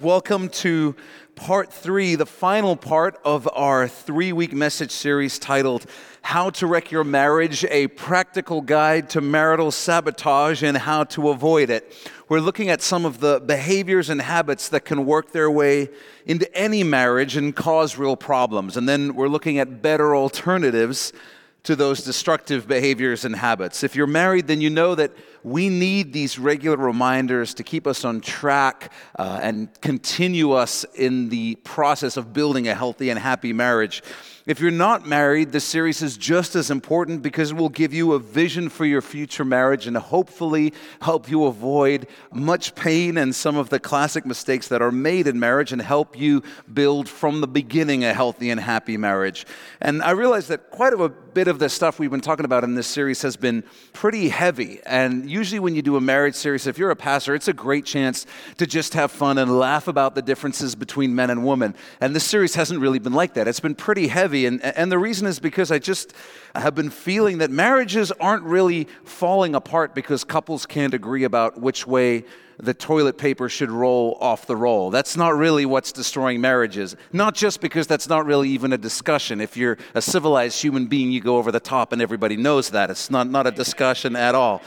Welcome to part three, the final part of our three week message series titled How to Wreck Your Marriage A Practical Guide to Marital Sabotage and How to Avoid It. We're looking at some of the behaviors and habits that can work their way into any marriage and cause real problems. And then we're looking at better alternatives to those destructive behaviors and habits. If you're married, then you know that we need these regular reminders to keep us on track uh, and continue us in the process of building a healthy and happy marriage. If you're not married, this series is just as important because it will give you a vision for your future marriage and hopefully help you avoid much pain and some of the classic mistakes that are made in marriage and help you build from the beginning a healthy and happy marriage. And I realize that quite a bit of the stuff we've been talking about in this series has been pretty heavy. And usually, when you do a marriage series, if you're a pastor, it's a great chance to just have fun and laugh about the differences between men and women. And this series hasn't really been like that. It's been pretty heavy and, and the reason is because I just have been feeling that marriages aren't really falling apart because couples can't agree about which way the toilet paper should roll off the roll. That's not really what's destroying marriages. Not just because that's not really even a discussion. If you're a civilized human being, you go over the top and everybody knows that. It's not, not a discussion at all.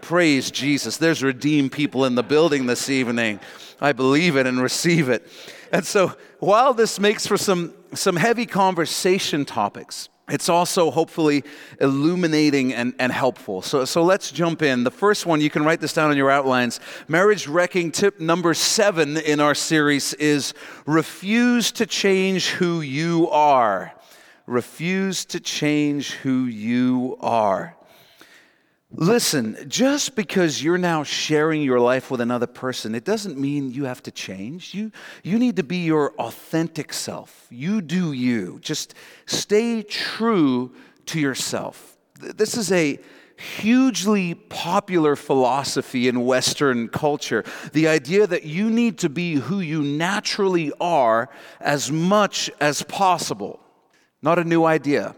Praise Jesus. There's redeemed people in the building this evening. I believe it and receive it. And so, while this makes for some, some heavy conversation topics, it's also hopefully illuminating and, and helpful. So, so let's jump in. The first one, you can write this down on your outlines. Marriage wrecking tip number seven in our series is refuse to change who you are. Refuse to change who you are. Listen, just because you're now sharing your life with another person, it doesn't mean you have to change. You, you need to be your authentic self. You do you. Just stay true to yourself. This is a hugely popular philosophy in Western culture. The idea that you need to be who you naturally are as much as possible. Not a new idea.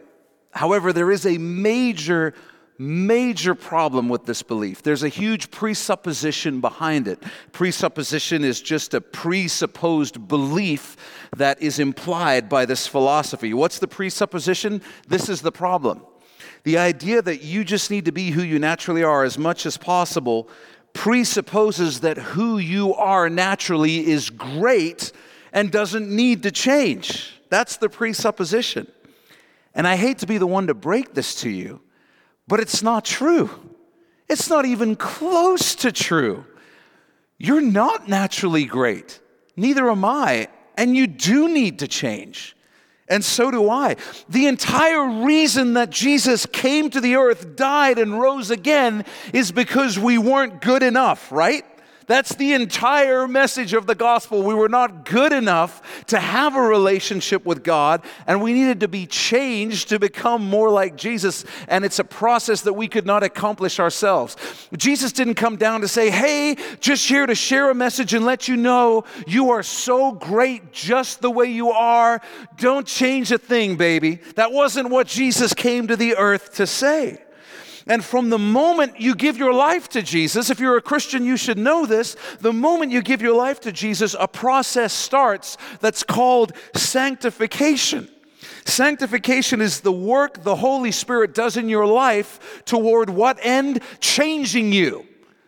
However, there is a major major problem with this belief. There's a huge presupposition behind it. Presupposition is just a presupposed belief that is implied by this philosophy. What's the presupposition? This is the problem. The idea that you just need to be who you naturally are as much as possible presupposes that who you are naturally is great and doesn't need to change. That's the presupposition. And I hate to be the one to break this to you. But it's not true. It's not even close to true. You're not naturally great. Neither am I. And you do need to change. And so do I. The entire reason that Jesus came to the earth, died, and rose again is because we weren't good enough, right? That's the entire message of the gospel. We were not good enough to have a relationship with God, and we needed to be changed to become more like Jesus. And it's a process that we could not accomplish ourselves. Jesus didn't come down to say, Hey, just here to share a message and let you know you are so great just the way you are. Don't change a thing, baby. That wasn't what Jesus came to the earth to say. And from the moment you give your life to Jesus, if you're a Christian, you should know this. The moment you give your life to Jesus, a process starts that's called sanctification. Sanctification is the work the Holy Spirit does in your life toward what end? Changing you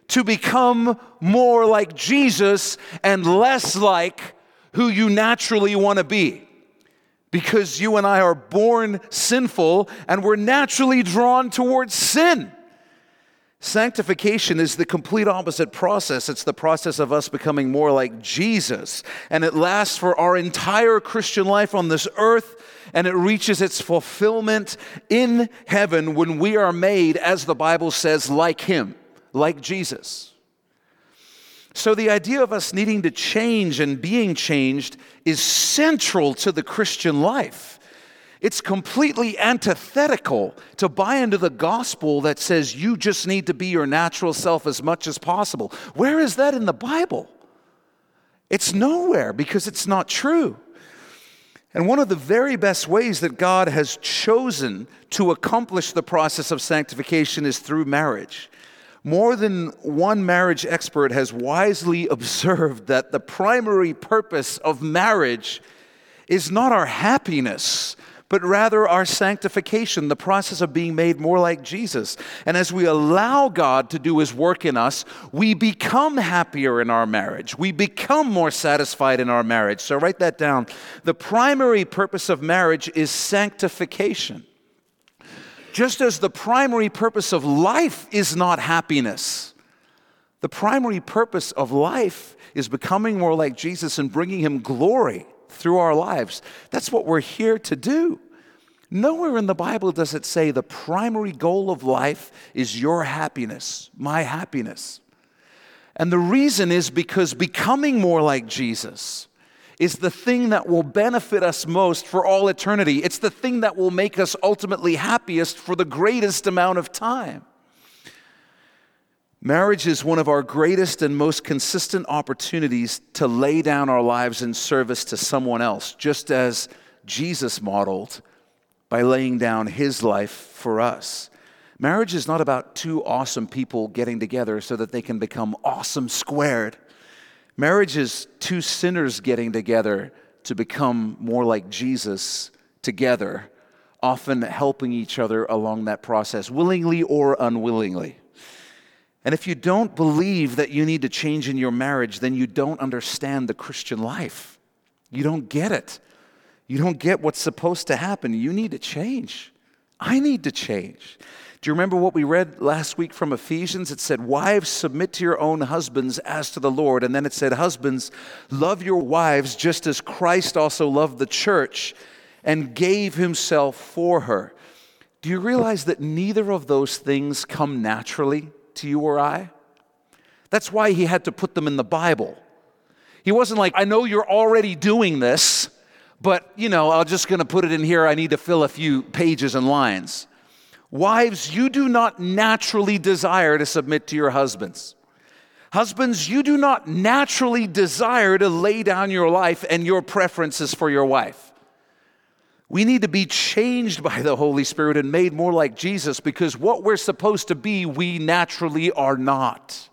to become more like Jesus and less like who you naturally want to be because you and I are born sinful and we're naturally drawn towards sin. Sanctification is the complete opposite process. It's the process of us becoming more like Jesus. And it lasts for our entire Christian life on this earth, and it reaches its fulfillment in heaven when we are made, as the Bible says, like Him, like Jesus. So, the idea of us needing to change and being changed is central to the Christian life. It's completely antithetical to buy into the gospel that says you just need to be your natural self as much as possible. Where is that in the Bible? It's nowhere because it's not true. And one of the very best ways that God has chosen to accomplish the process of sanctification is through marriage. More than one marriage expert has wisely observed that the primary purpose of marriage is not our happiness, but rather our sanctification, the process of being made more like Jesus. And as we allow God to do his work in us, we become happier in our marriage. We become more satisfied in our marriage. So write that down. The primary purpose of marriage is sanctification. Just as the primary purpose of life is not happiness, the primary purpose of life is becoming more like Jesus and bringing him glory through our lives. That's what we're here to do. Nowhere in the Bible does it say the primary goal of life is your happiness, my happiness. And the reason is because becoming more like Jesus is the thing that will benefit us most for all eternity. It's the thing that will make us ultimately happiest for the greatest amount of time. Marriage is one of our greatest and most consistent opportunities to lay down our lives in service to someone else, just as Jesus modeled by laying down his life for us. Marriage is not about two awesome people getting together so that they can become awesome squared. Marriage is two sinners getting together to become more like Jesus together, often helping each other along that process, willingly or unwillingly. And if you don't believe that you need to change in your marriage, then you don't understand the Christian life. You don't get it. You don't get what's supposed to happen. You need to change. I need to change. Do you remember what we read last week from Ephesians? It said, Wives, submit to your own husbands as to the Lord. And then it said, Husbands, love your wives just as Christ also loved the church and gave himself for her. Do you realize that neither of those things come naturally to you or I? That's why he had to put them in the Bible. He wasn't like, I know you're already doing this, but you know, I'm just going to put it in here. I need to fill a few pages and lines. Wives, you do not naturally desire to submit to your husbands. Husbands, you do not naturally desire to lay down your life and your preferences for your wife. We need to be changed by the Holy Spirit and made more like Jesus because what we're supposed to be, we naturally are not.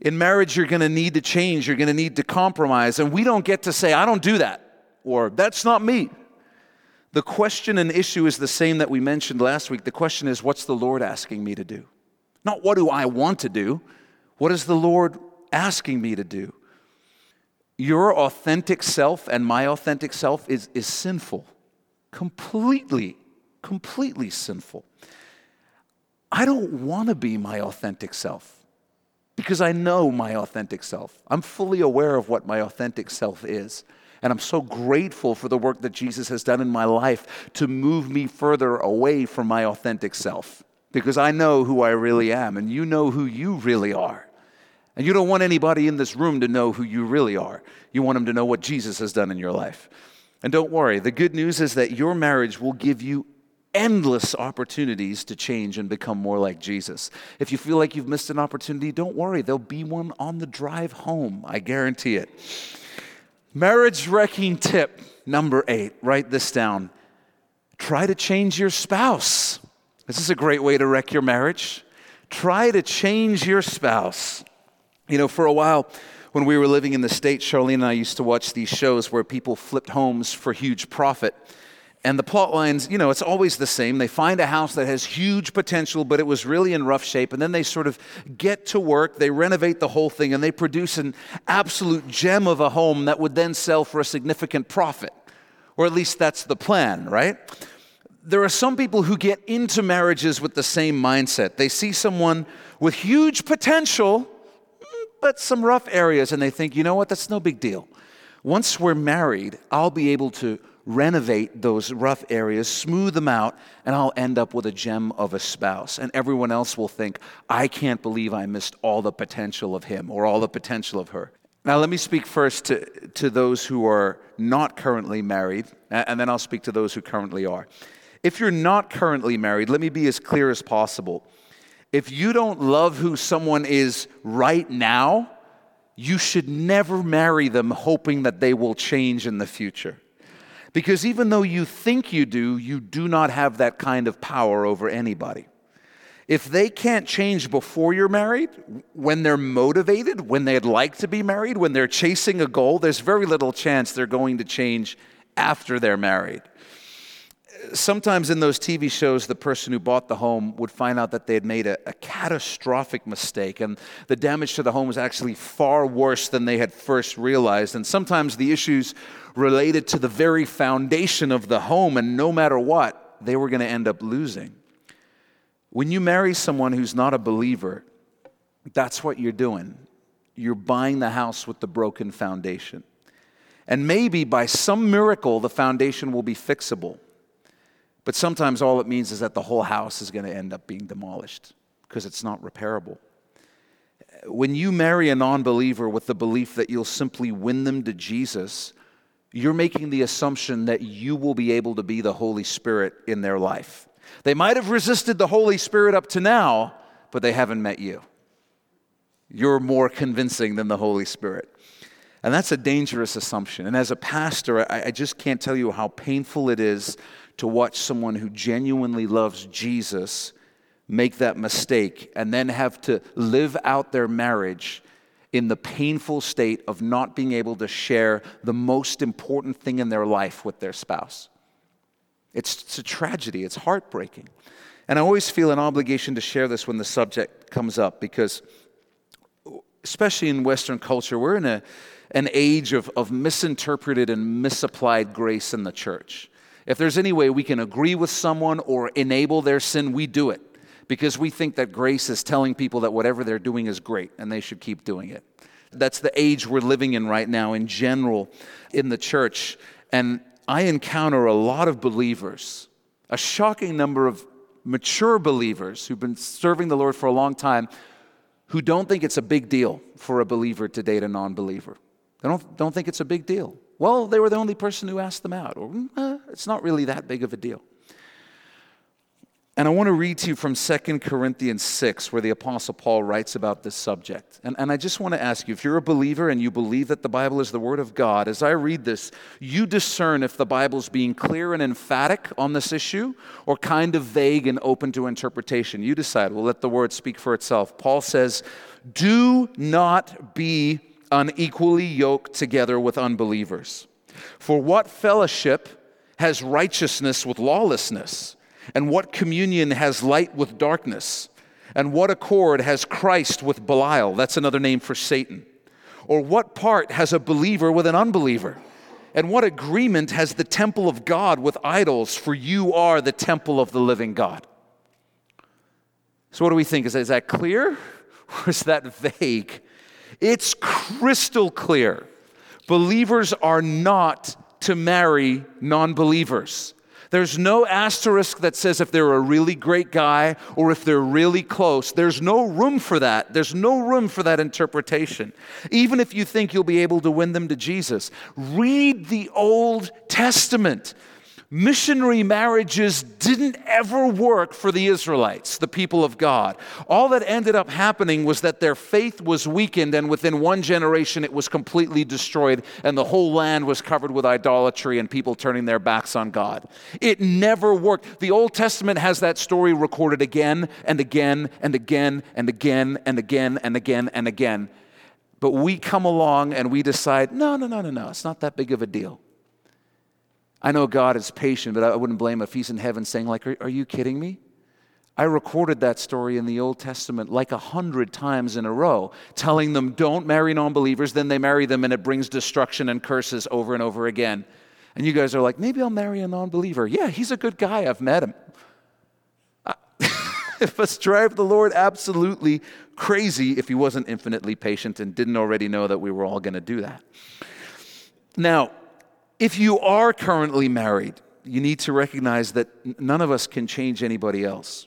In marriage, you're going to need to change, you're going to need to compromise, and we don't get to say, I don't do that, or that's not me. The question and issue is the same that we mentioned last week. The question is, what's the Lord asking me to do? Not what do I want to do? What is the Lord asking me to do? Your authentic self and my authentic self is, is sinful. Completely, completely sinful. I don't want to be my authentic self because I know my authentic self. I'm fully aware of what my authentic self is. And I'm so grateful for the work that Jesus has done in my life to move me further away from my authentic self because I know who I really am and you know who you really are. And you don't want anybody in this room to know who you really are. You want them to know what Jesus has done in your life. And don't worry, the good news is that your marriage will give you endless opportunities to change and become more like Jesus. If you feel like you've missed an opportunity, don't worry, there'll be one on the drive home. I guarantee it. Marriage wrecking tip number eight write this down. Try to change your spouse. This is a great way to wreck your marriage. Try to change your spouse. You know, for a while, when we were living in the States, Charlene and I used to watch these shows where people flipped homes for huge profit. And the plot lines, you know, it's always the same. They find a house that has huge potential, but it was really in rough shape. And then they sort of get to work, they renovate the whole thing, and they produce an absolute gem of a home that would then sell for a significant profit. Or at least that's the plan, right? There are some people who get into marriages with the same mindset. They see someone with huge potential, but some rough areas, and they think, you know what, that's no big deal. Once we're married, I'll be able to renovate those rough areas, smooth them out, and I'll end up with a gem of a spouse. And everyone else will think, I can't believe I missed all the potential of him or all the potential of her. Now, let me speak first to, to those who are not currently married, and then I'll speak to those who currently are. If you're not currently married, let me be as clear as possible. If you don't love who someone is right now, you should never marry them hoping that they will change in the future. Because even though you think you do, you do not have that kind of power over anybody. If they can't change before you're married, when they're motivated, when they'd like to be married, when they're chasing a goal, there's very little chance they're going to change after they're married. Sometimes in those TV shows, the person who bought the home would find out that they had made a, a catastrophic mistake, and the damage to the home was actually far worse than they had first realized. And sometimes the issues related to the very foundation of the home, and no matter what, they were going to end up losing. When you marry someone who's not a believer, that's what you're doing. You're buying the house with the broken foundation. And maybe by some miracle, the foundation will be fixable. But sometimes all it means is that the whole house is going to end up being demolished because it's not repairable. When you marry a non believer with the belief that you'll simply win them to Jesus, you're making the assumption that you will be able to be the Holy Spirit in their life. They might have resisted the Holy Spirit up to now, but they haven't met you. You're more convincing than the Holy Spirit. And that's a dangerous assumption. And as a pastor, I, I, just can't tell you how painful it is to watch someone who genuinely loves Jesus make that mistake and then have to live out their marriage in the painful state of not being able to share the most important thing in their life with their spouse. It's, it's a tragedy, it's heartbreaking. And I always feel an obligation to share this when the subject comes up because, especially in Western culture, we're in a, an age of, of misinterpreted and misapplied grace in the church. If there's any way we can agree with someone or enable their sin, we do it because we think that grace is telling people that whatever they're doing is great and they should keep doing it. That's the age we're living in right now in general in the church. And I encounter a lot of believers, a shocking number of mature believers who've been serving the Lord for a long time, who don't think it's a big deal for a believer to date a non believer. They don't, don't think it's a big deal. Well, they were the only person who asked them out, or eh, it's not really that big of a deal. And I want to read to you from 2 Corinthians 6, where the Apostle Paul writes about this subject. And, and I just want to ask you if you're a believer and you believe that the Bible is the Word of God, as I read this, you discern if the Bible's being clear and emphatic on this issue or kind of vague and open to interpretation. You decide. We'll let the Word speak for itself. Paul says, Do not be unequally yoked together with unbelievers. For what fellowship has righteousness with lawlessness? And what communion has light with darkness? And what accord has Christ with Belial? That's another name for Satan. Or what part has a believer with an unbeliever? And what agreement has the temple of God with idols? For you are the temple of the living God. So, what do we think? Is that, is that clear or is that vague? It's crystal clear. Believers are not to marry non believers. There's no asterisk that says if they're a really great guy or if they're really close. There's no room for that. There's no room for that interpretation. Even if you think you'll be able to win them to Jesus, read the Old Testament missionary marriages didn't ever work for the Israelites, the people of God. All that ended up happening was that their faith was weakened, and within one generation, it was completely destroyed, and the whole land was covered with idolatry and people turning their backs on God. It never worked. The Old Testament has that story recorded again and again and again and again and again and again and again. But we come along and we decide, no, no, no, no, no, it's not that big of a deal. I know God is patient, but I wouldn't blame him if he's in heaven saying, like, are, are you kidding me? I recorded that story in the Old Testament like a hundred times in a row, telling them, don't marry non believers. Then they marry them, and it brings destruction and curses over and over again. And you guys are like, maybe I'll marry a non believer. Yeah, he's a good guy. I've met him. if us drive the Lord absolutely crazy if he wasn't infinitely patient and didn't already know that we were all going to do that. Now, if you are currently married, you need to recognize that none of us can change anybody else.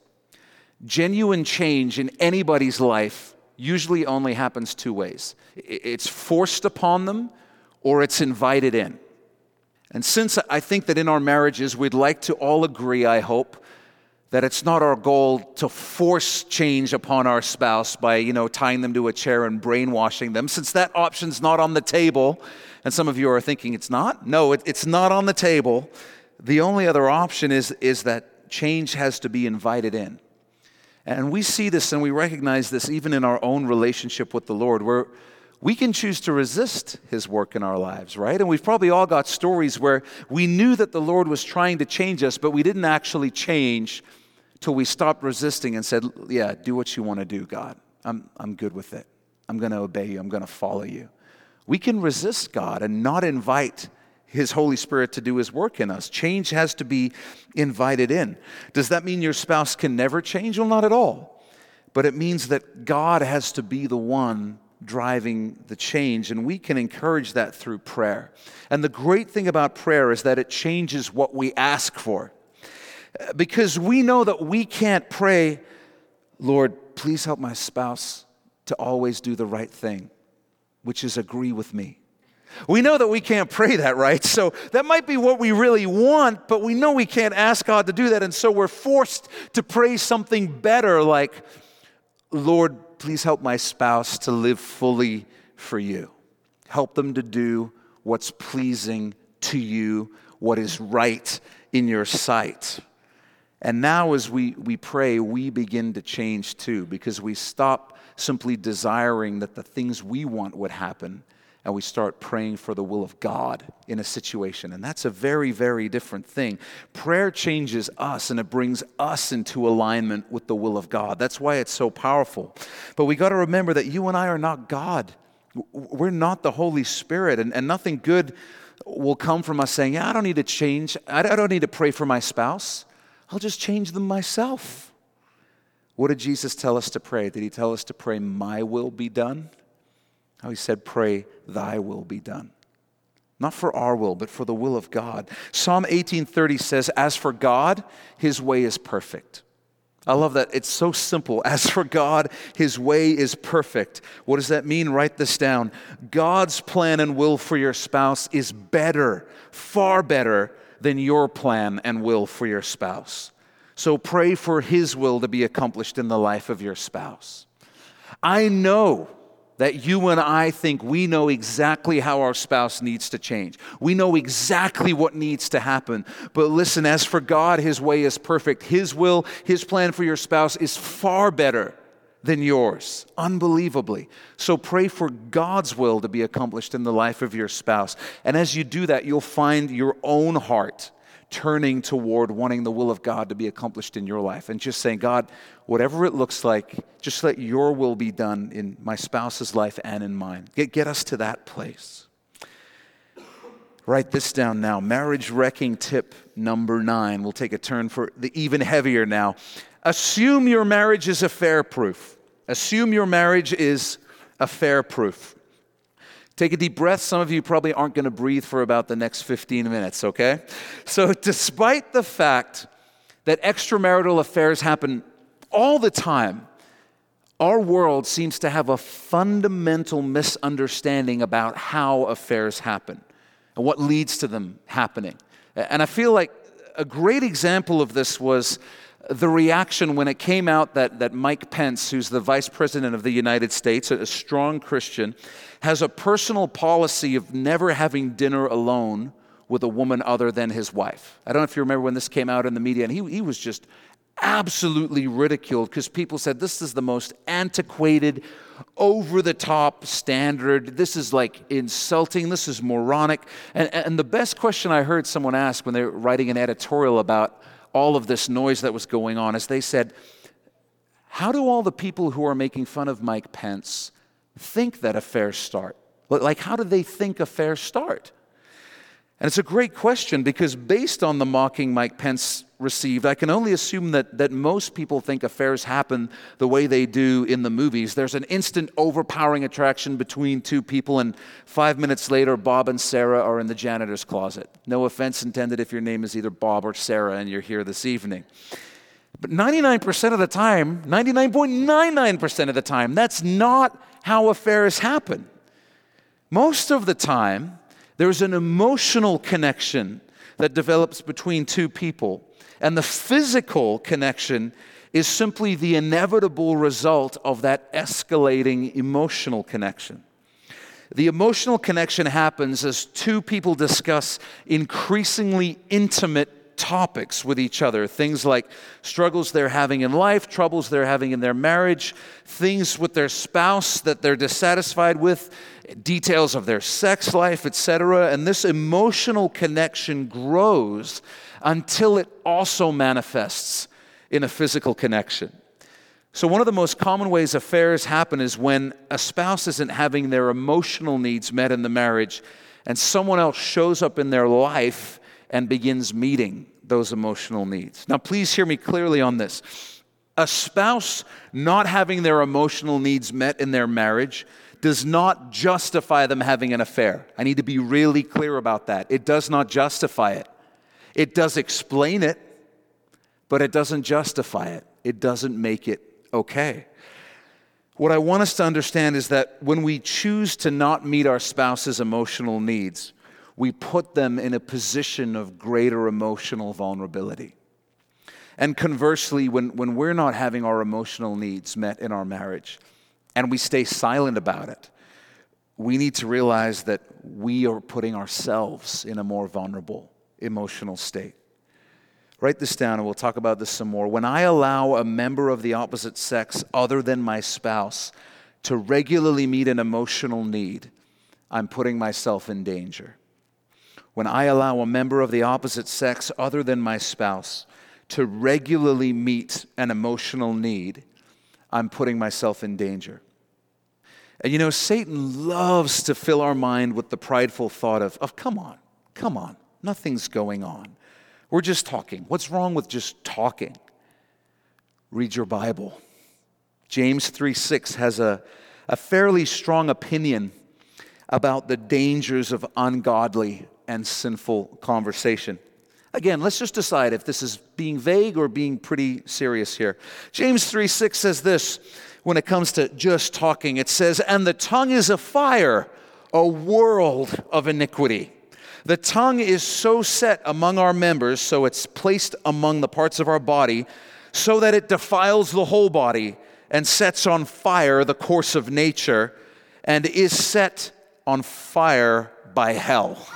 Genuine change in anybody's life usually only happens two ways it's forced upon them or it's invited in. And since I think that in our marriages we'd like to all agree, I hope, that it's not our goal to force change upon our spouse by, you know, tying them to a chair and brainwashing them, since that option's not on the table, and some of you are thinking it's not. No, it, it's not on the table. The only other option is, is that change has to be invited in. And we see this and we recognize this even in our own relationship with the Lord, where we can choose to resist his work in our lives, right? And we've probably all got stories where we knew that the Lord was trying to change us, but we didn't actually change till we stopped resisting and said, Yeah, do what you want to do, God. I'm, I'm good with it. I'm going to obey you. I'm going to follow you. We can resist God and not invite his Holy Spirit to do His work in us. Change has to be invited in. Does that mean your spouse can never change? Well, not at all. But it means that God has to be the one driving the change, and we can encourage that through prayer. And the great thing about prayer is that it changes what we ask for. Because we know that we can't pray, Lord, please help my spouse to always do the right thing, which is agree with me. We know that we can't pray that, right? So that might be what we really want, but we know we can't ask God to do that. And so we're forced to pray something better like, Lord, please help my spouse to live fully for you. Help them to do what's pleasing to you, what is right in your sight. And now, as we, we pray, we begin to change too, because we stop simply desiring that the things we want would happen and we start praying for the will of God in a situation. And that's a very, very different thing. Prayer changes us and it brings us into alignment with the will of God. That's why it's so powerful. But we got to remember that you and I are not God. We're not the Holy Spirit, and, and nothing good will come from us saying, Yeah, I don't need to change. I don't need to pray for my spouse. I'll just change them myself. What did Jesus tell us to pray? Did he tell us to pray, My will be done? How he said, Pray, thy will be done. Not for our will, but for the will of God. Psalm 18:30 says, As for God, his way is perfect. I love that. It's so simple. As for God, his way is perfect. What does that mean? Write this down. God's plan and will for your spouse is better, far better than your plan and will for your spouse. So pray for his will to be accomplished in the life of your spouse. I know that you and I think we know exactly how our spouse needs to change. We know exactly what needs to happen. But listen, as for God, His way is perfect. His will, His plan for your spouse is far better than yours, unbelievably. So pray for God's will to be accomplished in the life of your spouse. And as you do that, you'll find your own heart turning toward wanting the will of God to be accomplished in your life and just saying, God, whatever it looks like, just let your will be done in my spouse's life and in mine. Get, get us to that place. Write this down now. Marriage wrecking tip number nine. We'll take a turn for the even heavier now. Assume your marriage is affair proof. Assume your marriage is affair proof. Take a deep breath. Some of you probably aren't going to breathe for about the next 15 minutes, okay? So, despite the fact that extramarital affairs happen all the time, our world seems to have a fundamental misunderstanding about how affairs happen and what leads to them happening. And I feel like a great example of this was the reaction when it came out that, that Mike Pence, who's the vice president of the United States, a strong Christian, has a personal policy of never having dinner alone with a woman other than his wife. I don't know if you remember when this came out in the media, and he, he was just absolutely ridiculed because people said this is the most antiquated, over the top standard. This is like insulting. This is moronic. And, and the best question I heard someone ask when they were writing an editorial about all of this noise that was going on is they said, How do all the people who are making fun of Mike Pence think that affairs start? Like, how do they think affairs start? And it's a great question because, based on the mocking Mike Pence received, I can only assume that, that most people think affairs happen the way they do in the movies. There's an instant overpowering attraction between two people, and five minutes later, Bob and Sarah are in the janitor's closet. No offense intended if your name is either Bob or Sarah and you're here this evening. But 99% of the time, 99.99% of the time, that's not how affairs happen. Most of the time, there's an emotional connection that develops between two people, and the physical connection is simply the inevitable result of that escalating emotional connection. The emotional connection happens as two people discuss increasingly intimate topics with each other things like struggles they're having in life, troubles they're having in their marriage, things with their spouse that they're dissatisfied with, details of their sex life, etc. And this emotional connection grows until it also manifests in a physical connection. So, one of the most common ways affairs happen is when a spouse isn't having their emotional needs met in the marriage, and someone else shows up in their life and begins meeting those emotional needs. Now, please hear me clearly on this. A spouse not having their emotional needs met in their marriage does not justify them having an affair. I need to be really clear about that. It does not justify it. It does explain it, but it doesn't justify it. It doesn't make it okay. What I want us to understand is that when we choose to not meet our spouse's emotional needs, we put them in a position of greater emotional vulnerability. And conversely, when, when we're not having our emotional needs met in our marriage and we stay silent about it, we need to realize that we are putting ourselves in a more vulnerable emotional state. Write this down and we'll talk about this some more. When I allow a member of the opposite sex other than my spouse to regularly meet an emotional need, I'm putting myself in danger. When I allow a member of the opposite sex other than my spouse to regularly meet an emotional need, I'm putting myself in danger. And you know, Satan loves to fill our mind with the prideful thought of, of come on, come on, nothing's going on. We're just talking. What's wrong with just talking? Read your Bible. James 3 6 has a, a fairly strong opinion about the dangers of ungodly and sinful conversation. Again, let's just decide if this is being vague or being pretty serious here. James 3 6 says this when it comes to just talking it says, And the tongue is a fire, a world of iniquity. The tongue is so set among our members, so it's placed among the parts of our body, so that it defiles the whole body and sets on fire the course of nature and is set on fire by hell.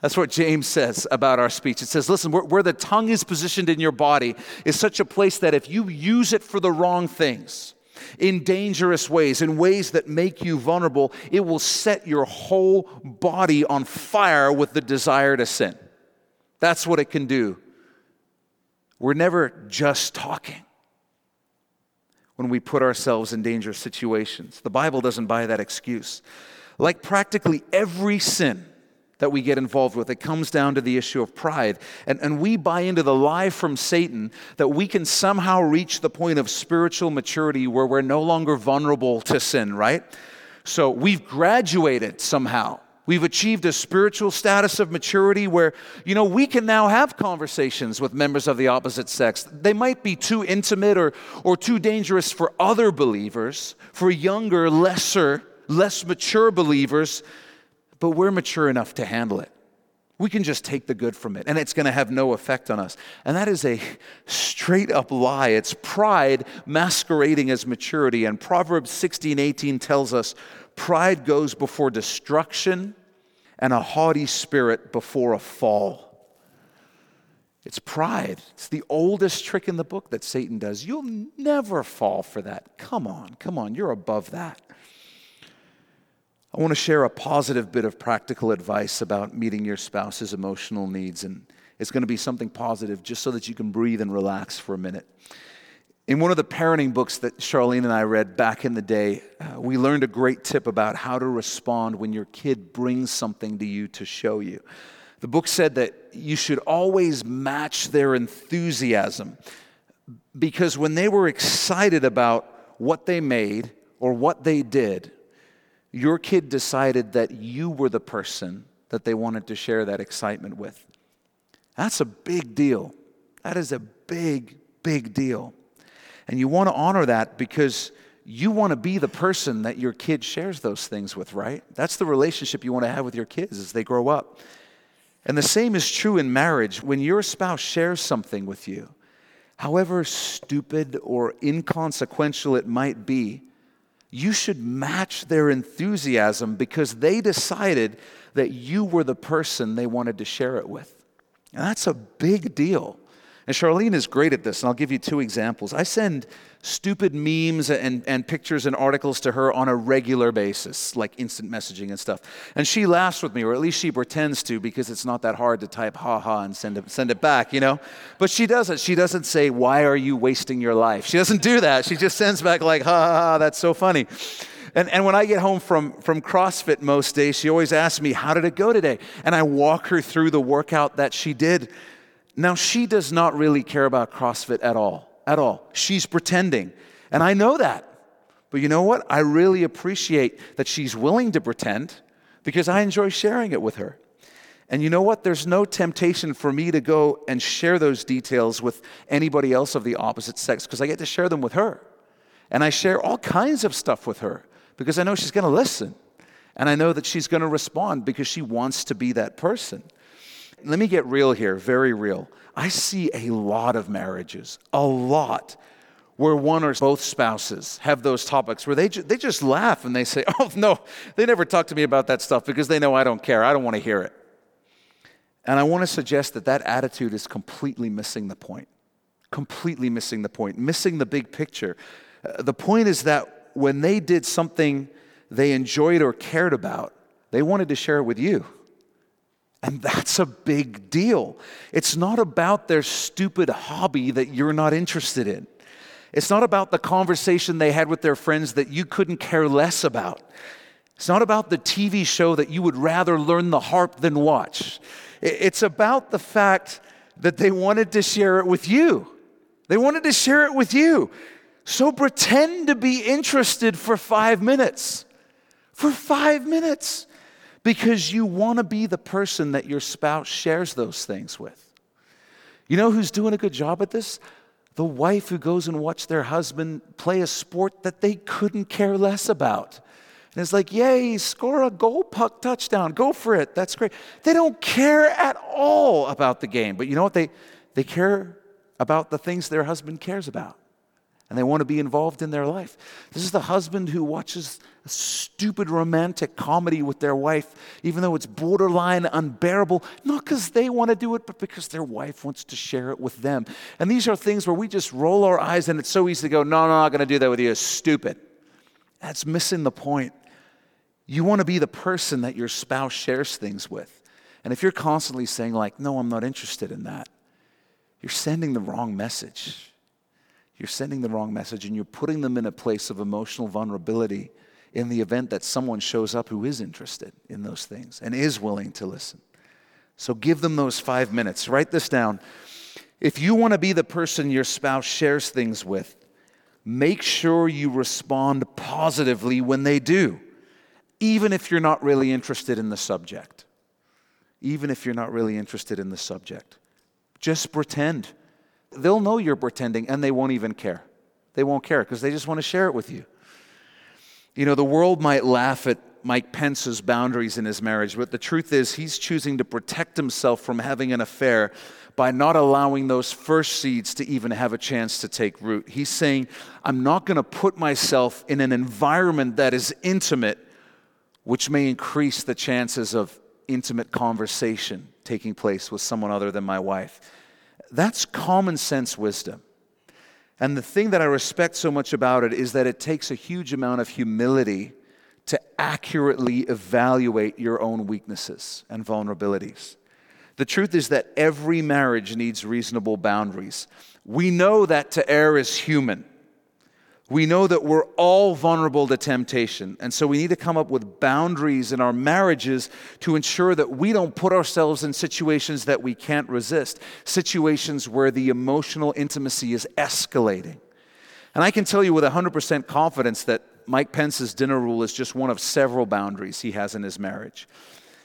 That's what James says about our speech. It says, listen, where, where, the tongue is positioned in your body is such a place that if you use it for the wrong things, in dangerous ways, in ways that make you vulnerable, it will set your whole body on fire with the desire to sin. That's what it can do. We're never just talking when we put ourselves in dangerous situations. The Bible doesn't buy that excuse. Like practically every sin, that we get involved with. It comes down to the issue of pride. And, and we buy into the lie from Satan that we can somehow reach the point of spiritual maturity where we're no longer vulnerable to sin, right? So we've graduated somehow. We've achieved a spiritual status of maturity where, you know, we can now have conversations with members of the opposite sex. They might be too intimate or, or too dangerous for other believers, for younger, lesser, less mature believers but we're mature enough to handle it. We can just take the good from it, and it's going to have no effect on us. And that is a straight up lie. It's pride masquerading as maturity. And Proverbs 16 18 tells us pride goes before destruction, and a haughty spirit before a fall. It's pride. It's the oldest trick in the book that Satan does. You'll never fall for that. Come on, come on, you're above that. I want to share a positive bit of practical advice about meeting your spouse's emotional needs, and it's going to be something positive just so that you can breathe and relax for a minute. In one of the parenting books that Charlene and I read back in the day, uh, we learned a great tip about how to respond when your kid brings something to you to show you. The book said that you should always match their enthusiasm because when they were excited about what they made or what they did, your kid decided that you were the person that they wanted to share that excitement with. That's a big deal. That is a big, big deal. And you want to honor that because you want to be the person that your kid shares those things with, right? That's the relationship you want to have with your kids as they grow up. And the same is true in marriage. When your spouse shares something with you, however stupid or inconsequential it might be, you should match their enthusiasm because they decided that you were the person they wanted to share it with. And that's a big deal. And Charlene is great at this, and I'll give you two examples. I send stupid memes and, and pictures and articles to her on a regular basis, like instant messaging and stuff. And she laughs with me, or at least she pretends to, because it's not that hard to type ha ha and send it, send it back, you know? But she doesn't. She doesn't say, Why are you wasting your life? She doesn't do that. She just sends back, like, ha ha ha, that's so funny. And, and when I get home from, from CrossFit most days, she always asks me, How did it go today? And I walk her through the workout that she did. Now, she does not really care about CrossFit at all at all. She's pretending. And I know that. But you know what? I really appreciate that she's willing to pretend because I enjoy sharing it with her. And you know what? There's no temptation for me to go and share those details with anybody else of the opposite sex because I get to share them with her. And I share all kinds of stuff with her because I know she's going to listen. And I know that she's going to respond because she wants to be that person. Let me get real here, very real. I see a lot of marriages, a lot, where one or both spouses have those topics where they, ju- they just laugh and they say, Oh, no, they never talk to me about that stuff because they know I don't care. I don't want to hear it. And I want to suggest that that attitude is completely missing the point. Completely missing the point, missing the big picture. Uh, the point is that when they did something they enjoyed or cared about, they wanted to share it with you. And that's a big deal. It's not about their stupid hobby that you're not interested in. It's not about the conversation they had with their friends that you couldn't care less about. It's not about the TV show that you would rather learn the harp than watch. It's about the fact that they wanted to share it with you. They wanted to share it with you. So pretend to be interested for five minutes. For five minutes because you want to be the person that your spouse shares those things with. You know who's doing a good job at this? The wife who goes and watches their husband play a sport that they couldn't care less about. And it's like, yay, score a goal puck touchdown. Go for it. That's great. They don't care at all about the game. But you know what? They, they care about the things their husband cares about and they want to be involved in their life. This is the husband who watches a stupid romantic comedy with their wife, even though it's borderline unbearable, not because they want to do it, but because their wife wants to share it with them. And these are things where we just roll our eyes and it's so easy to go, no, no, I'm not going to do that with you. Stupid. That's missing the point. You want to be the person that your spouse shares things with. And if you're constantly saying, like, no, I'm not interested in that, you're sending the wrong message you're sending the wrong message and you're putting them in a place of emotional vulnerability in the event that someone shows up who is interested in those things and is willing to listen. So give them those five minutes. Write this down. If you want to be the person your spouse shares things with, make sure you respond positively when they do, even if you're not really interested in the subject. Even if you're not really interested in the subject. Just pretend. They'll know you're pretending and they won't even care. They won't care because they just want to share it with you. You know, the world might laugh at Mike Pence's boundaries in his marriage, but the truth is, he's choosing to protect himself from having an affair by not allowing those first seeds to even have a chance to take root. He's saying, I'm not going to put myself in an environment that is intimate, which may increase the chances of intimate conversation taking place with someone other than my wife. That's common sense wisdom. And the thing that I respect so much about it is that it takes a huge amount of humility to accurately evaluate your own weaknesses and vulnerabilities. The truth is that every marriage needs reasonable boundaries. We know that to err is human we know that we're all vulnerable to temptation. And so we need to come up with boundaries in our marriages to ensure that we don't put ourselves in situations that we can't resist, situations where the emotional intimacy is escalating. And I can tell you with 100% confidence that Mike Pence's dinner rule is just one of several boundaries he has in his marriage.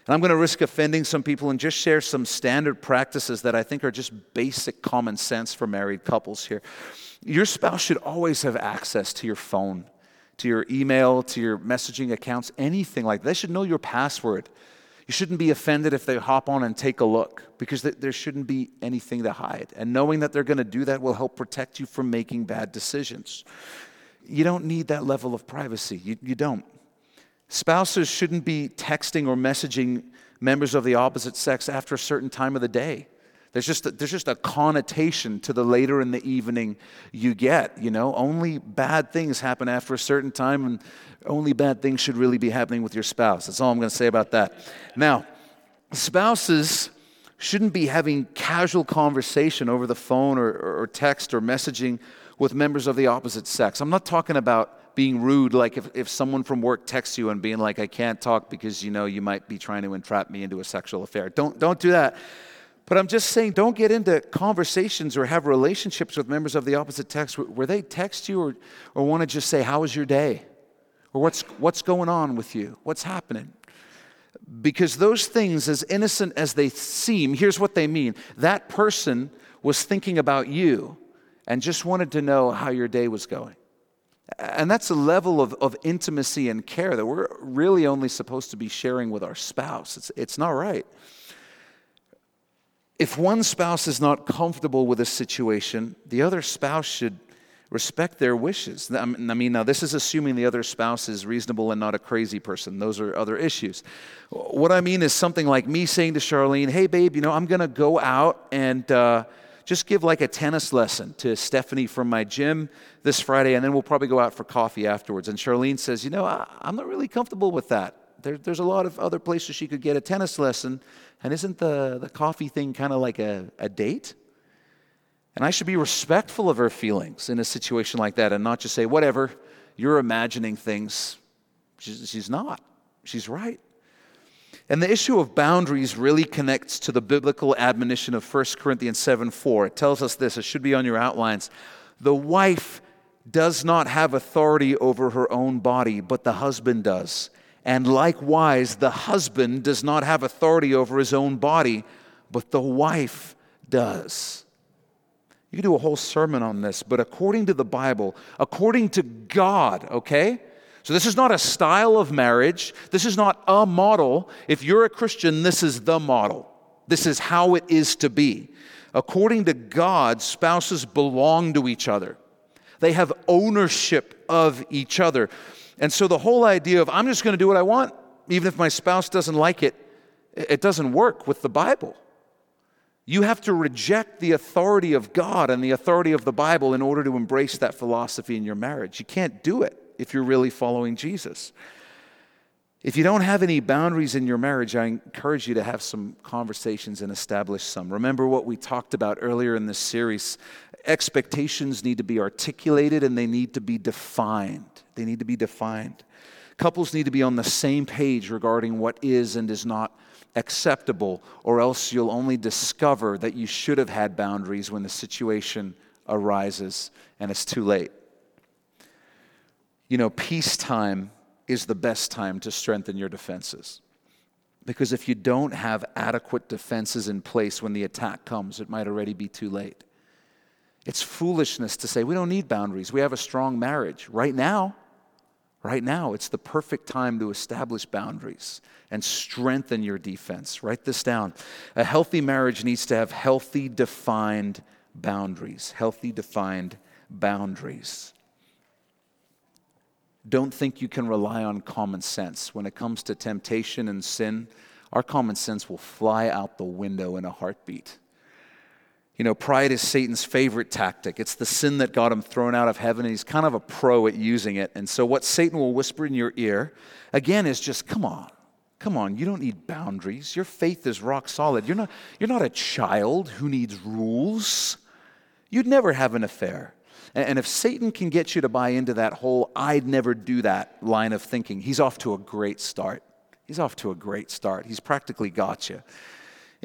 And I'm going to risk offending some people and just share some standard practices that I think are just basic common sense for married couples here. Your spouse should always have access to your phone, to your email, to your messaging accounts, anything like that. They should know your password. You shouldn't be offended if they hop on and take a look because there shouldn't be anything to hide. And knowing that they're going to do that will help protect you from making bad decisions. You don't need that level of privacy. You, you don't. Spouses shouldn't be texting or messaging members of the opposite sex after a certain time of the day. There's just, a, there's just a connotation to the later in the evening you get, you know? Only bad things happen after a certain time, and only bad things should really be happening with your spouse. That's all I'm going to say about that. Now, spouses shouldn't be having casual conversation over the phone or, or text or messaging with members of the opposite sex. I'm not talking about being rude, like if, if someone from work texts you and being like, I can't talk because you know you might be trying to entrap me into a sexual affair. Don't, don't do that. But I'm just saying, don't get into conversations or have relationships with members of the opposite sex where they text you or, or want to just say, How was your day? Or what's, what's going on with you? What's happening? Because those things, as innocent as they seem, here's what they mean that person was thinking about you and just wanted to know how your day was going. And that's a level of, of intimacy and care that we're really only supposed to be sharing with our spouse. It's, it's not right. If one spouse is not comfortable with a situation, the other spouse should respect their wishes. I mean, now this is assuming the other spouse is reasonable and not a crazy person. Those are other issues. What I mean is something like me saying to Charlene, hey, babe, you know, I'm going to go out and uh, just give like a tennis lesson to Stephanie from my gym this Friday, and then we'll probably go out for coffee afterwards. And Charlene says, you know, I, am not really comfortable with that. There, there's a lot of other places she could get a tennis lesson. And isn't the, the coffee thing kind of like a, a date? And I should be respectful of her feelings in a situation like that and not just say, whatever, you're imagining things. She's, she's not. She's right. And the issue of boundaries really connects to the biblical admonition of 1 Corinthians 7 4. It tells us this, it should be on your outlines. The wife does not have authority over her own body, but the husband does. And likewise, the husband does not have authority over his own body, but the wife does. You can do a whole sermon on this, but according to the Bible, according to God, okay? So this is not a style of marriage. This is not a model. If you're a Christian, this is the model. This is how it is to be. According to God, spouses belong to each other. They have ownership of each other. And so the whole idea of I'm just going to do what I want, even if my spouse doesn't like it, it doesn't work with the Bible. You have to reject the authority of God and the authority of the Bible in order to embrace that philosophy in your marriage. You can't do it if you're really following Jesus. If you don't have any boundaries in your marriage, I encourage you to have some conversations and establish some. Remember what we talked about earlier in this series. Expectations need to be articulated and they need to be defined. They need to be defined. Couples need to be on the same page regarding what is and is not acceptable, or else you'll only discover that you should have had boundaries when the situation arises and it's too late. You know, peacetime is the best time to strengthen your defenses. Because if you don't have adequate defenses in place when the attack comes, it might already be too late. It's foolishness to say we don't need boundaries. We have a strong marriage. Right now, Right now, it's the perfect time to establish boundaries and strengthen your defense. Write this down. A healthy marriage needs to have healthy, defined boundaries. Healthy, defined boundaries. Don't think you can rely on common sense. When it comes to temptation and sin, our common sense will fly out the window in a heartbeat. You know, pride is Satan's favorite tactic. It's the sin that got him thrown out of heaven, and he's kind of a pro at using it. And so, what Satan will whisper in your ear, again, is just, come on, come on, you don't need boundaries. Your faith is rock solid. You're not, you're not a child who needs rules. You'd never have an affair. And if Satan can get you to buy into that whole I'd never do that line of thinking, he's off to a great start. He's off to a great start. He's practically got you.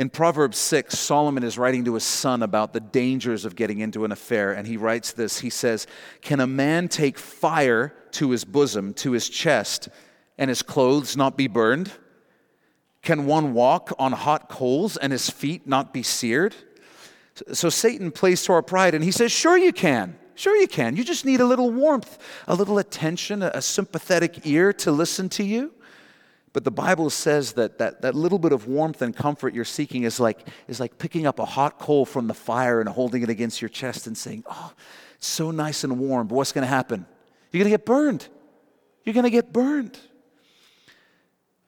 In Proverbs 6, Solomon is writing to his son about the dangers of getting into an affair, and he writes this He says, Can a man take fire to his bosom, to his chest, and his clothes not be burned? Can one walk on hot coals and his feet not be seared? So Satan plays to our pride, and he says, Sure, you can. Sure, you can. You just need a little warmth, a little attention, a sympathetic ear to listen to you. But the Bible says that, that that little bit of warmth and comfort you're seeking is like, is like picking up a hot coal from the fire and holding it against your chest and saying, Oh, it's so nice and warm. But what's going to happen? You're going to get burned. You're going to get burned.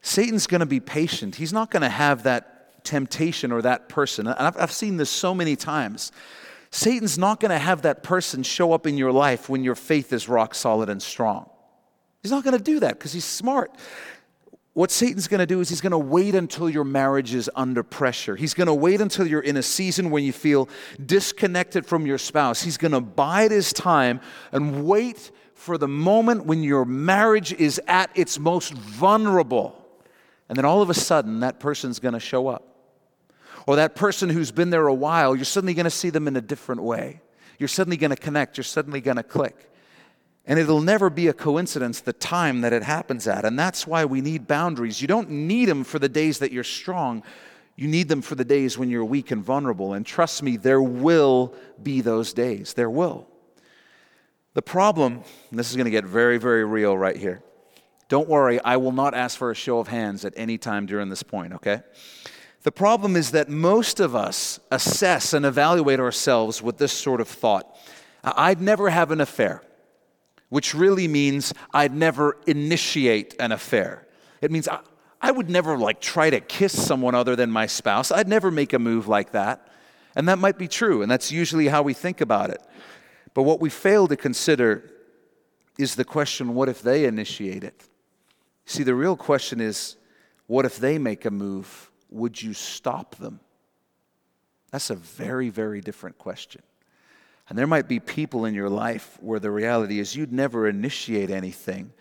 Satan's going to be patient. He's not going to have that temptation or that person. And I've, I've seen this so many times. Satan's not going to have that person show up in your life when your faith is rock solid and strong. He's not going to do that because he's smart. What Satan's going to do is he's going to wait until your marriage is under pressure. He's going to wait until you're in a season when you feel disconnected from your spouse. He's going to bide his time and wait for the moment when your marriage is at its most vulnerable. And then all of a sudden, that person's going to show up. Or that person who's been there a while, you're suddenly going to see them in a different way. You're suddenly going to connect. You're suddenly going to click. And it'll never be a coincidence the time that it happens at. And that's why we need boundaries. You don't need them for the days that you're strong, you need them for the days when you're weak and vulnerable. And trust me, there will be those days. There will. The problem, this is going to get very, very real right here. Don't worry, I will not ask for a show of hands at any time during this point, okay? The problem is that most of us assess and evaluate ourselves with this sort of thought I'd never have an affair, which really means I'd never initiate an affair. It means I, I would never like try to kiss someone other than my spouse. I'd never make a move like that. And that might be true, and that's usually how we think about it. But what we fail to consider is the question what if they initiate it? See, the real question is what if they make a move? Would you stop them? That's a very, very different question. And there might be people in your life where the reality is you'd never initiate anything,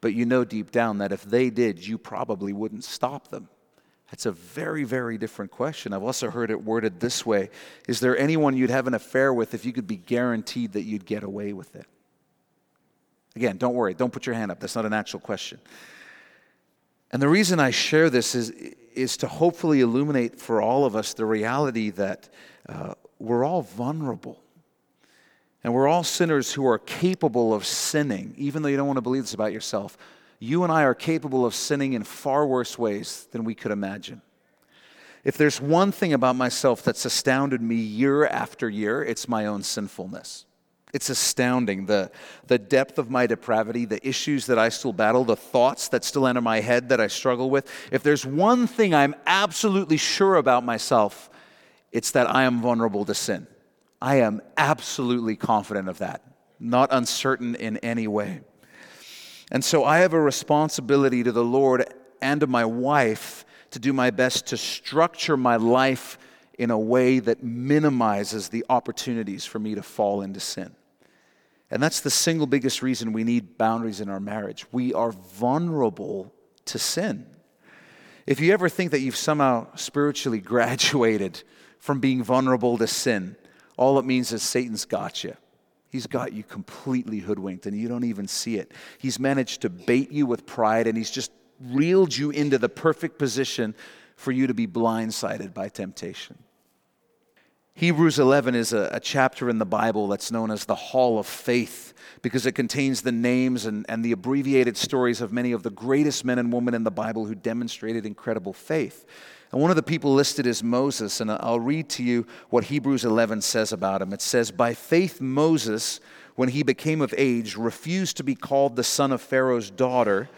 but you know deep down that if they did, you probably wouldn't stop them. That's a very, very different question. I've also heard it worded this way Is there anyone you'd have an affair with if you could be guaranteed that you'd get away with it? Again, don't worry, don't put your hand up. That's not an actual question. And the reason I share this is, is to hopefully illuminate for all of us the reality that uh, we're all vulnerable. And we're all sinners who are capable of sinning, even though you don't want to believe this about yourself. You and I are capable of sinning in far worse ways than we could imagine. If there's one thing about myself that's astounded me year after year, it's my own sinfulness. It's astounding the, the depth of my depravity, the issues that I still battle, the thoughts that still enter my head that I struggle with. If there's one thing I'm absolutely sure about myself, it's that I am vulnerable to sin. I am absolutely confident of that, not uncertain in any way. And so I have a responsibility to the Lord and to my wife to do my best to structure my life in a way that minimizes the opportunities for me to fall into sin. And that's the single biggest reason we need boundaries in our marriage. We are vulnerable to sin. If you ever think that you've somehow spiritually graduated from being vulnerable to sin, all it means is Satan's got you. He's got you completely hoodwinked and you don't even see it. He's managed to bait you with pride and he's just reeled you into the perfect position for you to be blindsided by temptation. Hebrews 11 is a, a, chapter in the Bible that's known as the Hall of Faith because it contains the names and, and the abbreviated stories of many of the greatest men and women in the Bible who demonstrated incredible faith. And one of the people listed is Moses, and I'll read to you what Hebrews 11 says about him. It says, By faith, Moses, when he became of age, refused to be called the son of Pharaoh's daughter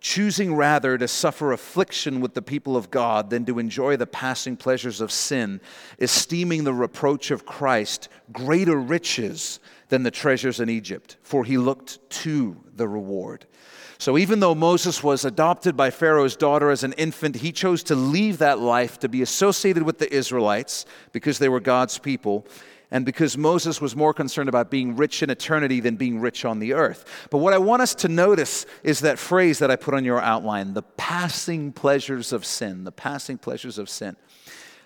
choosing rather to suffer affliction with the people of God than to enjoy the passing pleasures of sin, esteeming the reproach of Christ greater riches than the treasures in Egypt, for he looked to the reward. So, even though Moses was adopted by Pharaoh's daughter as an infant, he chose to leave that life to be associated with the Israelites because they were God's people and because Moses was more concerned about being rich in eternity than being rich on the earth. But what I want us to notice is that phrase that I put on your outline the passing pleasures of sin, the passing pleasures of sin.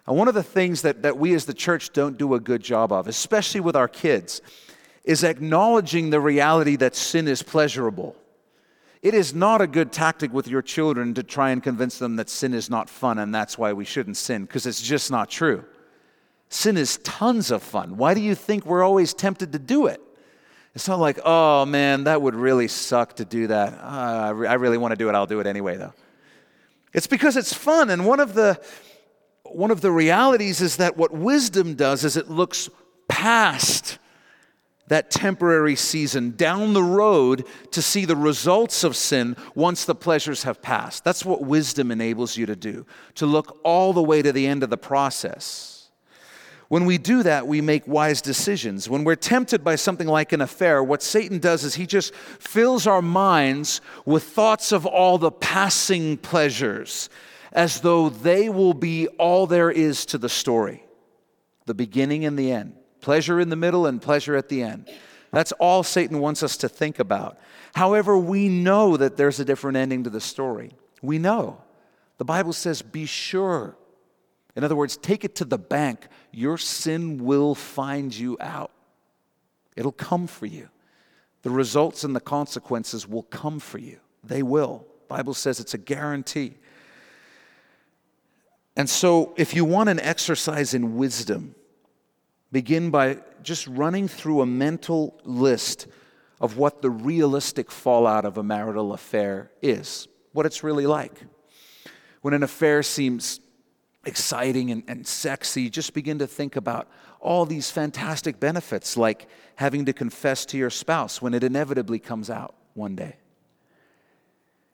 And one of the things that, that we as the church don't do a good job of, especially with our kids, is acknowledging the reality that sin is pleasurable. It is not a good tactic with your children to try and convince them that sin is not fun and that's why we shouldn't sin, because it's just not true. Sin is tons of fun. Why do you think we're always tempted to do it? It's not like, oh man, that would really suck to do that. Uh, I really want to do it. I'll do it anyway, though. It's because it's fun. And one of the one of the realities is that what wisdom does is it looks past that temporary season down the road to see the results of sin once the pleasures have passed. That's what wisdom enables you to do, to look all the way to the end of the process. When we do that, we make wise decisions. When we're tempted by something like an affair, what Satan does is he just fills our minds with thoughts of all the passing pleasures as though they will be all there is to the story the beginning and the end pleasure in the middle and pleasure at the end. That's all Satan wants us to think about. However, we know that there's a different ending to the story. We know. The Bible says, be sure. In other words, take it to the bank. Your sin will find you out, it'll come for you. The results and the consequences will come for you. They will. The Bible says it's a guarantee. And so, if you want an exercise in wisdom, begin by just running through a mental list of what the realistic fallout of a marital affair is, what it's really like. When an affair seems exciting and, and sexy, just begin to think about all these fantastic benefits, like having to confess to your spouse when it inevitably comes out one day,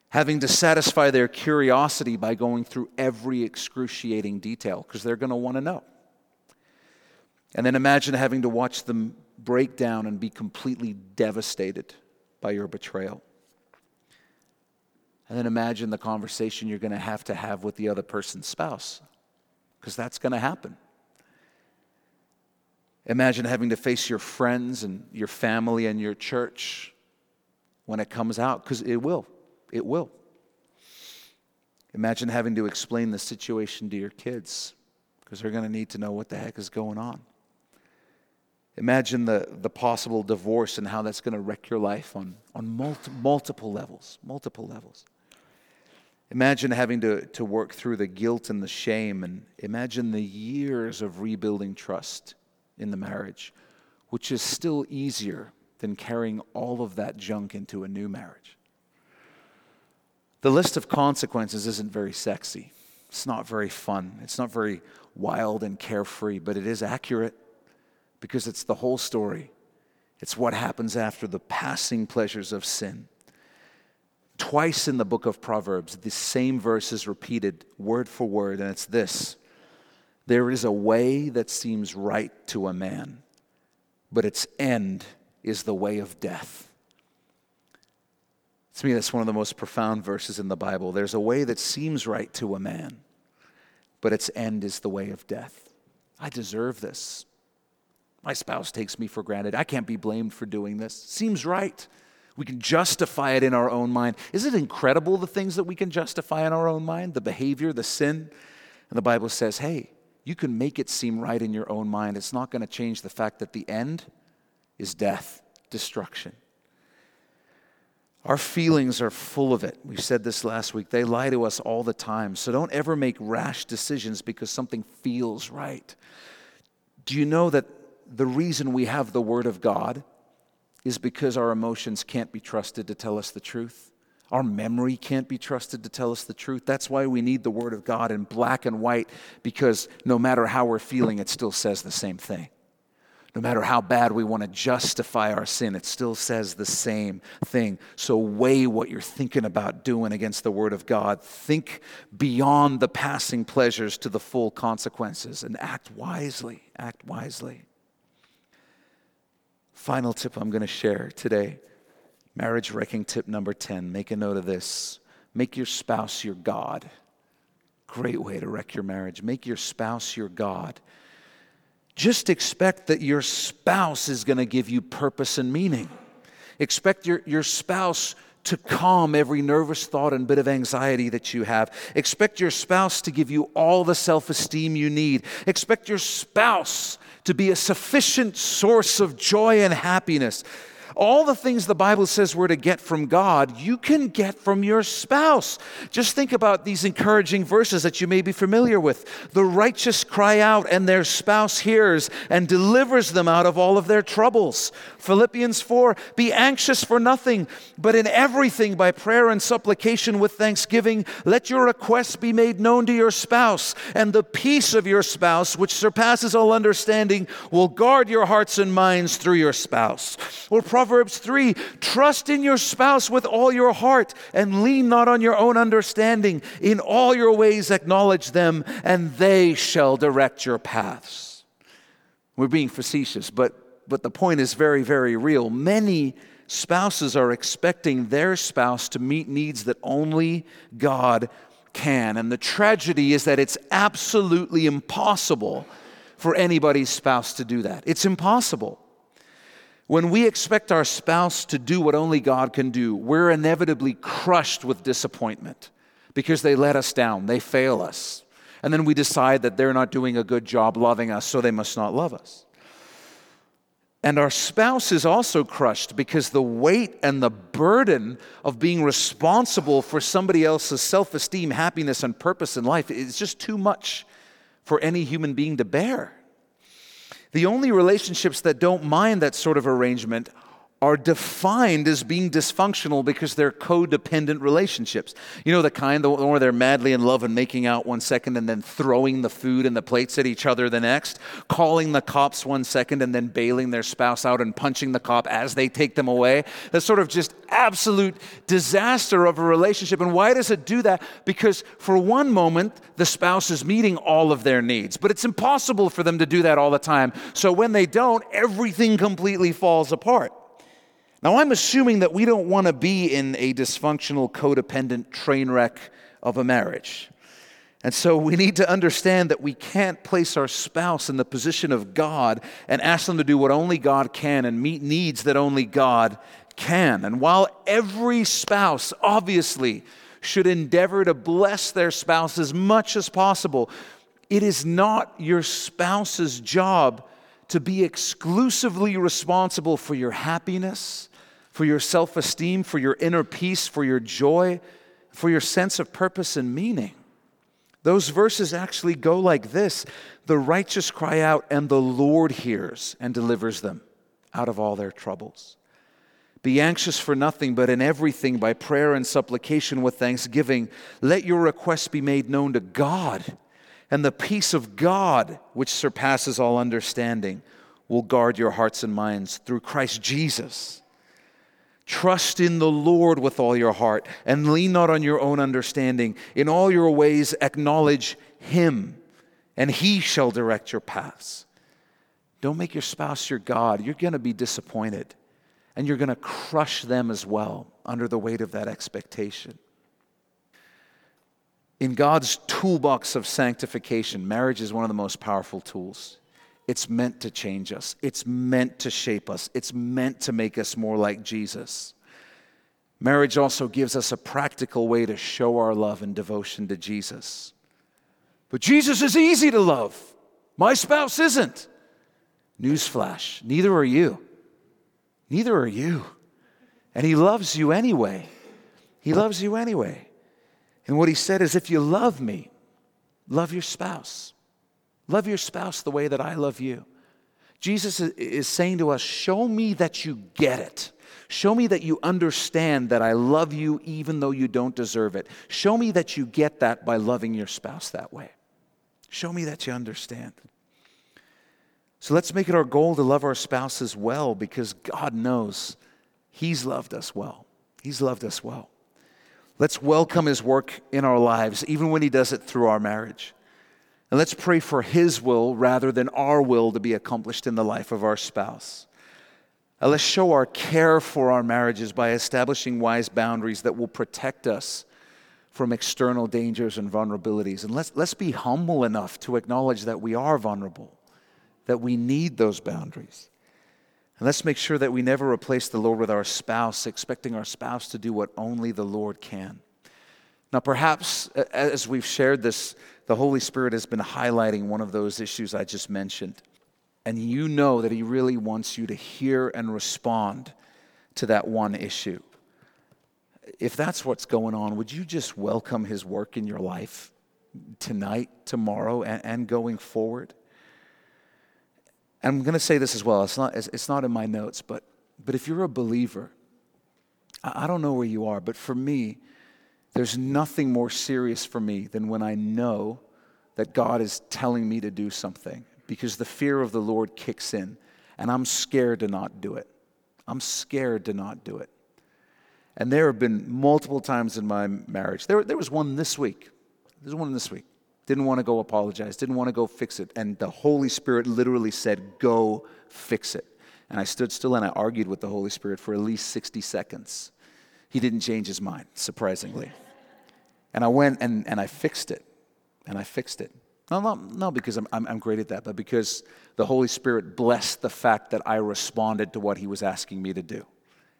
having to satisfy their curiosity by going through every excruciating detail, because they're going to want to know. And then imagine having to watch them break down and be completely devastated by your betrayal. And then imagine the conversation you're going to have to have with the other person's spouse, because that's going to happen. Imagine having to face your friends and your family and your church when it comes out, because it will. It will. Imagine having to explain the situation to your kids, because they're going to need to know what the heck is going on. Imagine the, the possible divorce and how that's going to wreck your life on, on multi, multiple levels, multiple levels. Imagine having to, to work through the guilt and the shame, and imagine the years of rebuilding trust in the marriage, which is still easier than carrying all of that junk into a new marriage. The list of consequences isn't very sexy. It's not very fun. It's not very wild and carefree, but it is accurate because it's the whole story. It's what happens after the passing pleasures of sin. Twice in the book of Proverbs, the same verse is repeated word for word, and it's this There is a way that seems right to a man, but its end is the way of death. To me, that's one of the most profound verses in the Bible. There's a way that seems right to a man, but its end is the way of death. I deserve this. My spouse takes me for granted. I can't be blamed for doing this. Seems right. We can justify it in our own mind. Is it incredible the things that we can justify in our own mind? The behavior, the sin? And the Bible says, hey, you can make it seem right in your own mind. It's not going to change the fact that the end is death, destruction. Our feelings are full of it. We said this last week. They lie to us all the time. So don't ever make rash decisions because something feels right. Do you know that the reason we have the Word of God is because our emotions can't be trusted to tell us the truth. Our memory can't be trusted to tell us the truth. That's why we need the Word of God in black and white, because no matter how we're feeling, it still says the same thing. No matter how bad we want to justify our sin, it still says the same thing. So weigh what you're thinking about doing against the Word of God. Think beyond the passing pleasures to the full consequences and act wisely. Act wisely. Final tip I'm going to share today marriage wrecking tip number 10. Make a note of this. Make your spouse your God. Great way to wreck your marriage. Make your spouse your God. Just expect that your spouse is going to give you purpose and meaning. Expect your, your spouse to calm every nervous thought and bit of anxiety that you have. Expect your spouse to give you all the self esteem you need. Expect your spouse to be a sufficient source of joy and happiness. All the things the Bible says we're to get from God, you can get from your spouse. Just think about these encouraging verses that you may be familiar with. The righteous cry out, and their spouse hears and delivers them out of all of their troubles. Philippians 4 Be anxious for nothing, but in everything by prayer and supplication with thanksgiving, let your requests be made known to your spouse, and the peace of your spouse, which surpasses all understanding, will guard your hearts and minds through your spouse. Or Proverbs 3 Trust in your spouse with all your heart and lean not on your own understanding. In all your ways acknowledge them, and they shall direct your paths. We're being facetious, but, but the point is very, very real. Many spouses are expecting their spouse to meet needs that only God can. And the tragedy is that it's absolutely impossible for anybody's spouse to do that. It's impossible. When we expect our spouse to do what only God can do, we're inevitably crushed with disappointment because they let us down, they fail us. And then we decide that they're not doing a good job loving us, so they must not love us. And our spouse is also crushed because the weight and the burden of being responsible for somebody else's self esteem, happiness, and purpose in life is just too much for any human being to bear. The only relationships that don't mind that sort of arrangement are defined as being dysfunctional because they're codependent relationships. You know, the kind, the one where they're madly in love and making out one second and then throwing the food and the plates at each other the next, calling the cops one second and then bailing their spouse out and punching the cop as they take them away. That's sort of just absolute disaster of a relationship. And why does it do that? Because for one moment, the spouse is meeting all of their needs, but it's impossible for them to do that all the time. So when they don't, everything completely falls apart. Now, I'm assuming that we don't want to be in a dysfunctional, codependent train wreck of a marriage. And so we need to understand that we can't place our spouse in the position of God and ask them to do what only God can and meet needs that only God can. And while every spouse obviously should endeavor to bless their spouse as much as possible, it is not your spouse's job to be exclusively responsible for your happiness for your self esteem, for your inner peace, for your joy, for your sense of purpose and meaning. Those verses actually go like this The righteous cry out, and the Lord hears and delivers them out of all their troubles. Be anxious for nothing, but in everything, by prayer and supplication with thanksgiving, let your requests be made known to God. And the peace of God, which surpasses all understanding, will guard your hearts and minds through Christ Jesus. Trust in the Lord with all your heart and lean not on your own understanding. In all your ways, acknowledge Him, and He shall direct your paths. Don't make your spouse your God. You're going to be disappointed, and you're going to crush them as well under the weight of that expectation. In God's toolbox of sanctification, marriage is one of the most powerful tools. It's meant to change us, it's meant to shape us, it's meant to make us more like Jesus. Marriage also gives us a practical way to show our love and devotion to Jesus. But Jesus is easy to love. My spouse isn't. Newsflash, neither are you. Neither are you. And he loves you anyway. He loves you anyway. And what he said is if you love me, love your spouse. Love your spouse the way that I love you. Jesus is saying to us, Show me that you get it. Show me that you understand that I love you even though you don't deserve it. Show me that you get that by loving your spouse that way. Show me that you understand. So let's make it our goal to love our spouses well because God knows He's loved us well. He's loved us well. Let's welcome His work in our lives, even when He does it through our marriage. And let's pray for His will rather than our will to be accomplished in the life of our spouse. And let's show our care for our marriages by establishing wise boundaries that will protect us from external dangers and vulnerabilities. And let's, let's be humble enough to acknowledge that we are vulnerable, that we need those boundaries. And let's make sure that we never replace the Lord with our spouse, expecting our spouse to do what only the Lord can. Now, perhaps as we've shared this the Holy Spirit has been highlighting one of those issues I just mentioned. And you know that He really wants you to hear and respond to that one issue. If that's what's going on, would you just welcome his work in your life tonight, tomorrow, and, and going forward? And I'm going to say this as well. It's not, it's not in my notes, but, but if you're a believer, I, I don't know where you are, but for me, there's nothing more serious for me than when I know that God is telling me to do something because the fear of the Lord kicks in and I'm scared to not do it. I'm scared to not do it. And there have been multiple times in my marriage. There, there was one this week. There's one this week. Didn't want to go apologize, didn't want to go fix it. And the Holy Spirit literally said, Go fix it. And I stood still and I argued with the Holy Spirit for at least 60 seconds. He didn't change his mind, surprisingly. And I went and, and I fixed it. And I fixed it. No, no, no because I'm, I'm, I'm great at that, but because the Holy Spirit blessed the fact that I responded to what He was asking me to do.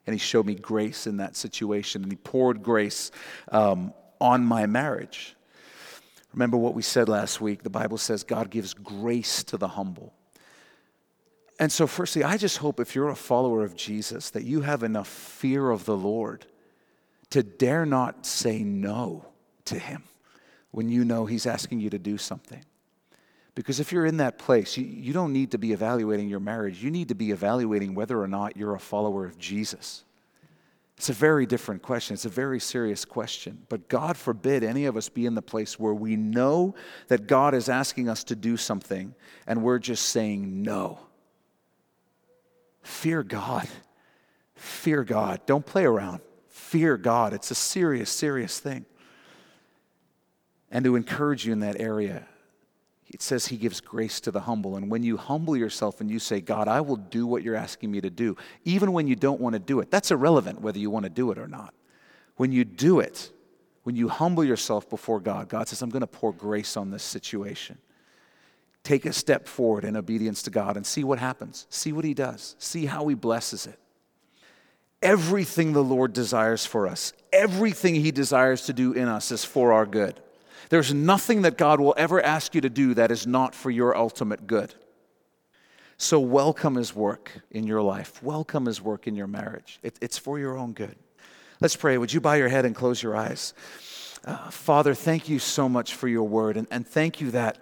And He showed me grace in that situation, and He poured grace um, on my marriage. Remember what we said last week? The Bible says God gives grace to the humble. And so, firstly, I just hope if you're a follower of Jesus that you have enough fear of the Lord to dare not say no to Him when you know He's asking you to do something. Because if you're in that place, you, you don't need to be evaluating your marriage. You need to be evaluating whether or not you're a follower of Jesus. It's a very different question. It's a very serious question. But God forbid any of us be in the place where we know that God is asking us to do something and we're just saying no. Fear God. Fear God. Don't play around. Fear God. It's a serious, serious thing and to encourage you in that area. It says he gives grace to the humble. And when you humble yourself and you say, God, I will do what you're asking me to do, even when you don't want to do it, that's irrelevant whether you want to do it or not. When you do it, when you humble yourself before God, God says, I'm going to pour grace on this situation. Take a step forward in obedience to God and see what happens. See what he does. See how he blesses it. Everything the Lord desires for us, everything he desires to do in us is for our good. There's nothing that God will ever ask you to do that is not for your ultimate good. So, welcome His work in your life. Welcome His work in your marriage. It, it's for your own good. Let's pray. Would you bow your head and close your eyes? Uh, Father, thank you so much for your word. And, and thank you that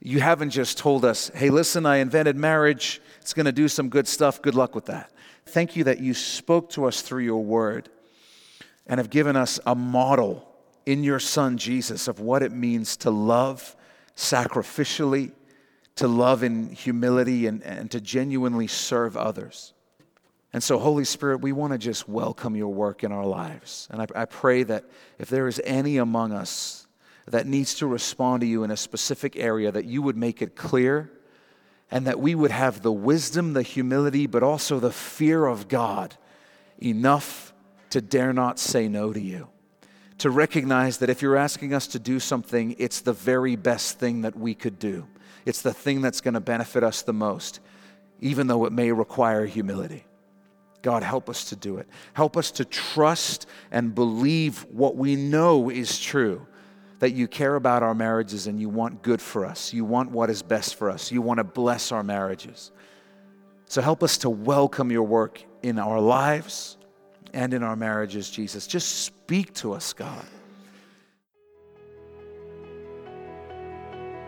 you haven't just told us, hey, listen, I invented marriage. It's going to do some good stuff. Good luck with that. Thank you that you spoke to us through your word and have given us a model in your Son Jesus of what it means to love sacrificially, to love in humility, and, and to genuinely serve others. And so, Holy Spirit, we want to just welcome your work in our lives. And I, I, pray that if there is any among us that needs to respond to you in a specific area, that you would make it clear and that we would have the wisdom, the humility, but also the fear of God enough to dare not say no to you to recognize that if you're asking us to do something, it's the very best thing that we could do. It's the thing that's going to benefit us the most, even though it may require humility. God, help us to do it. Help us to trust and believe what we know is true that you care about our marriages and you want good for us. You want what is best for us. You want to bless our marriages. So help us to welcome your work in our lives and in our marriages, Jesus. Just speak to us, God.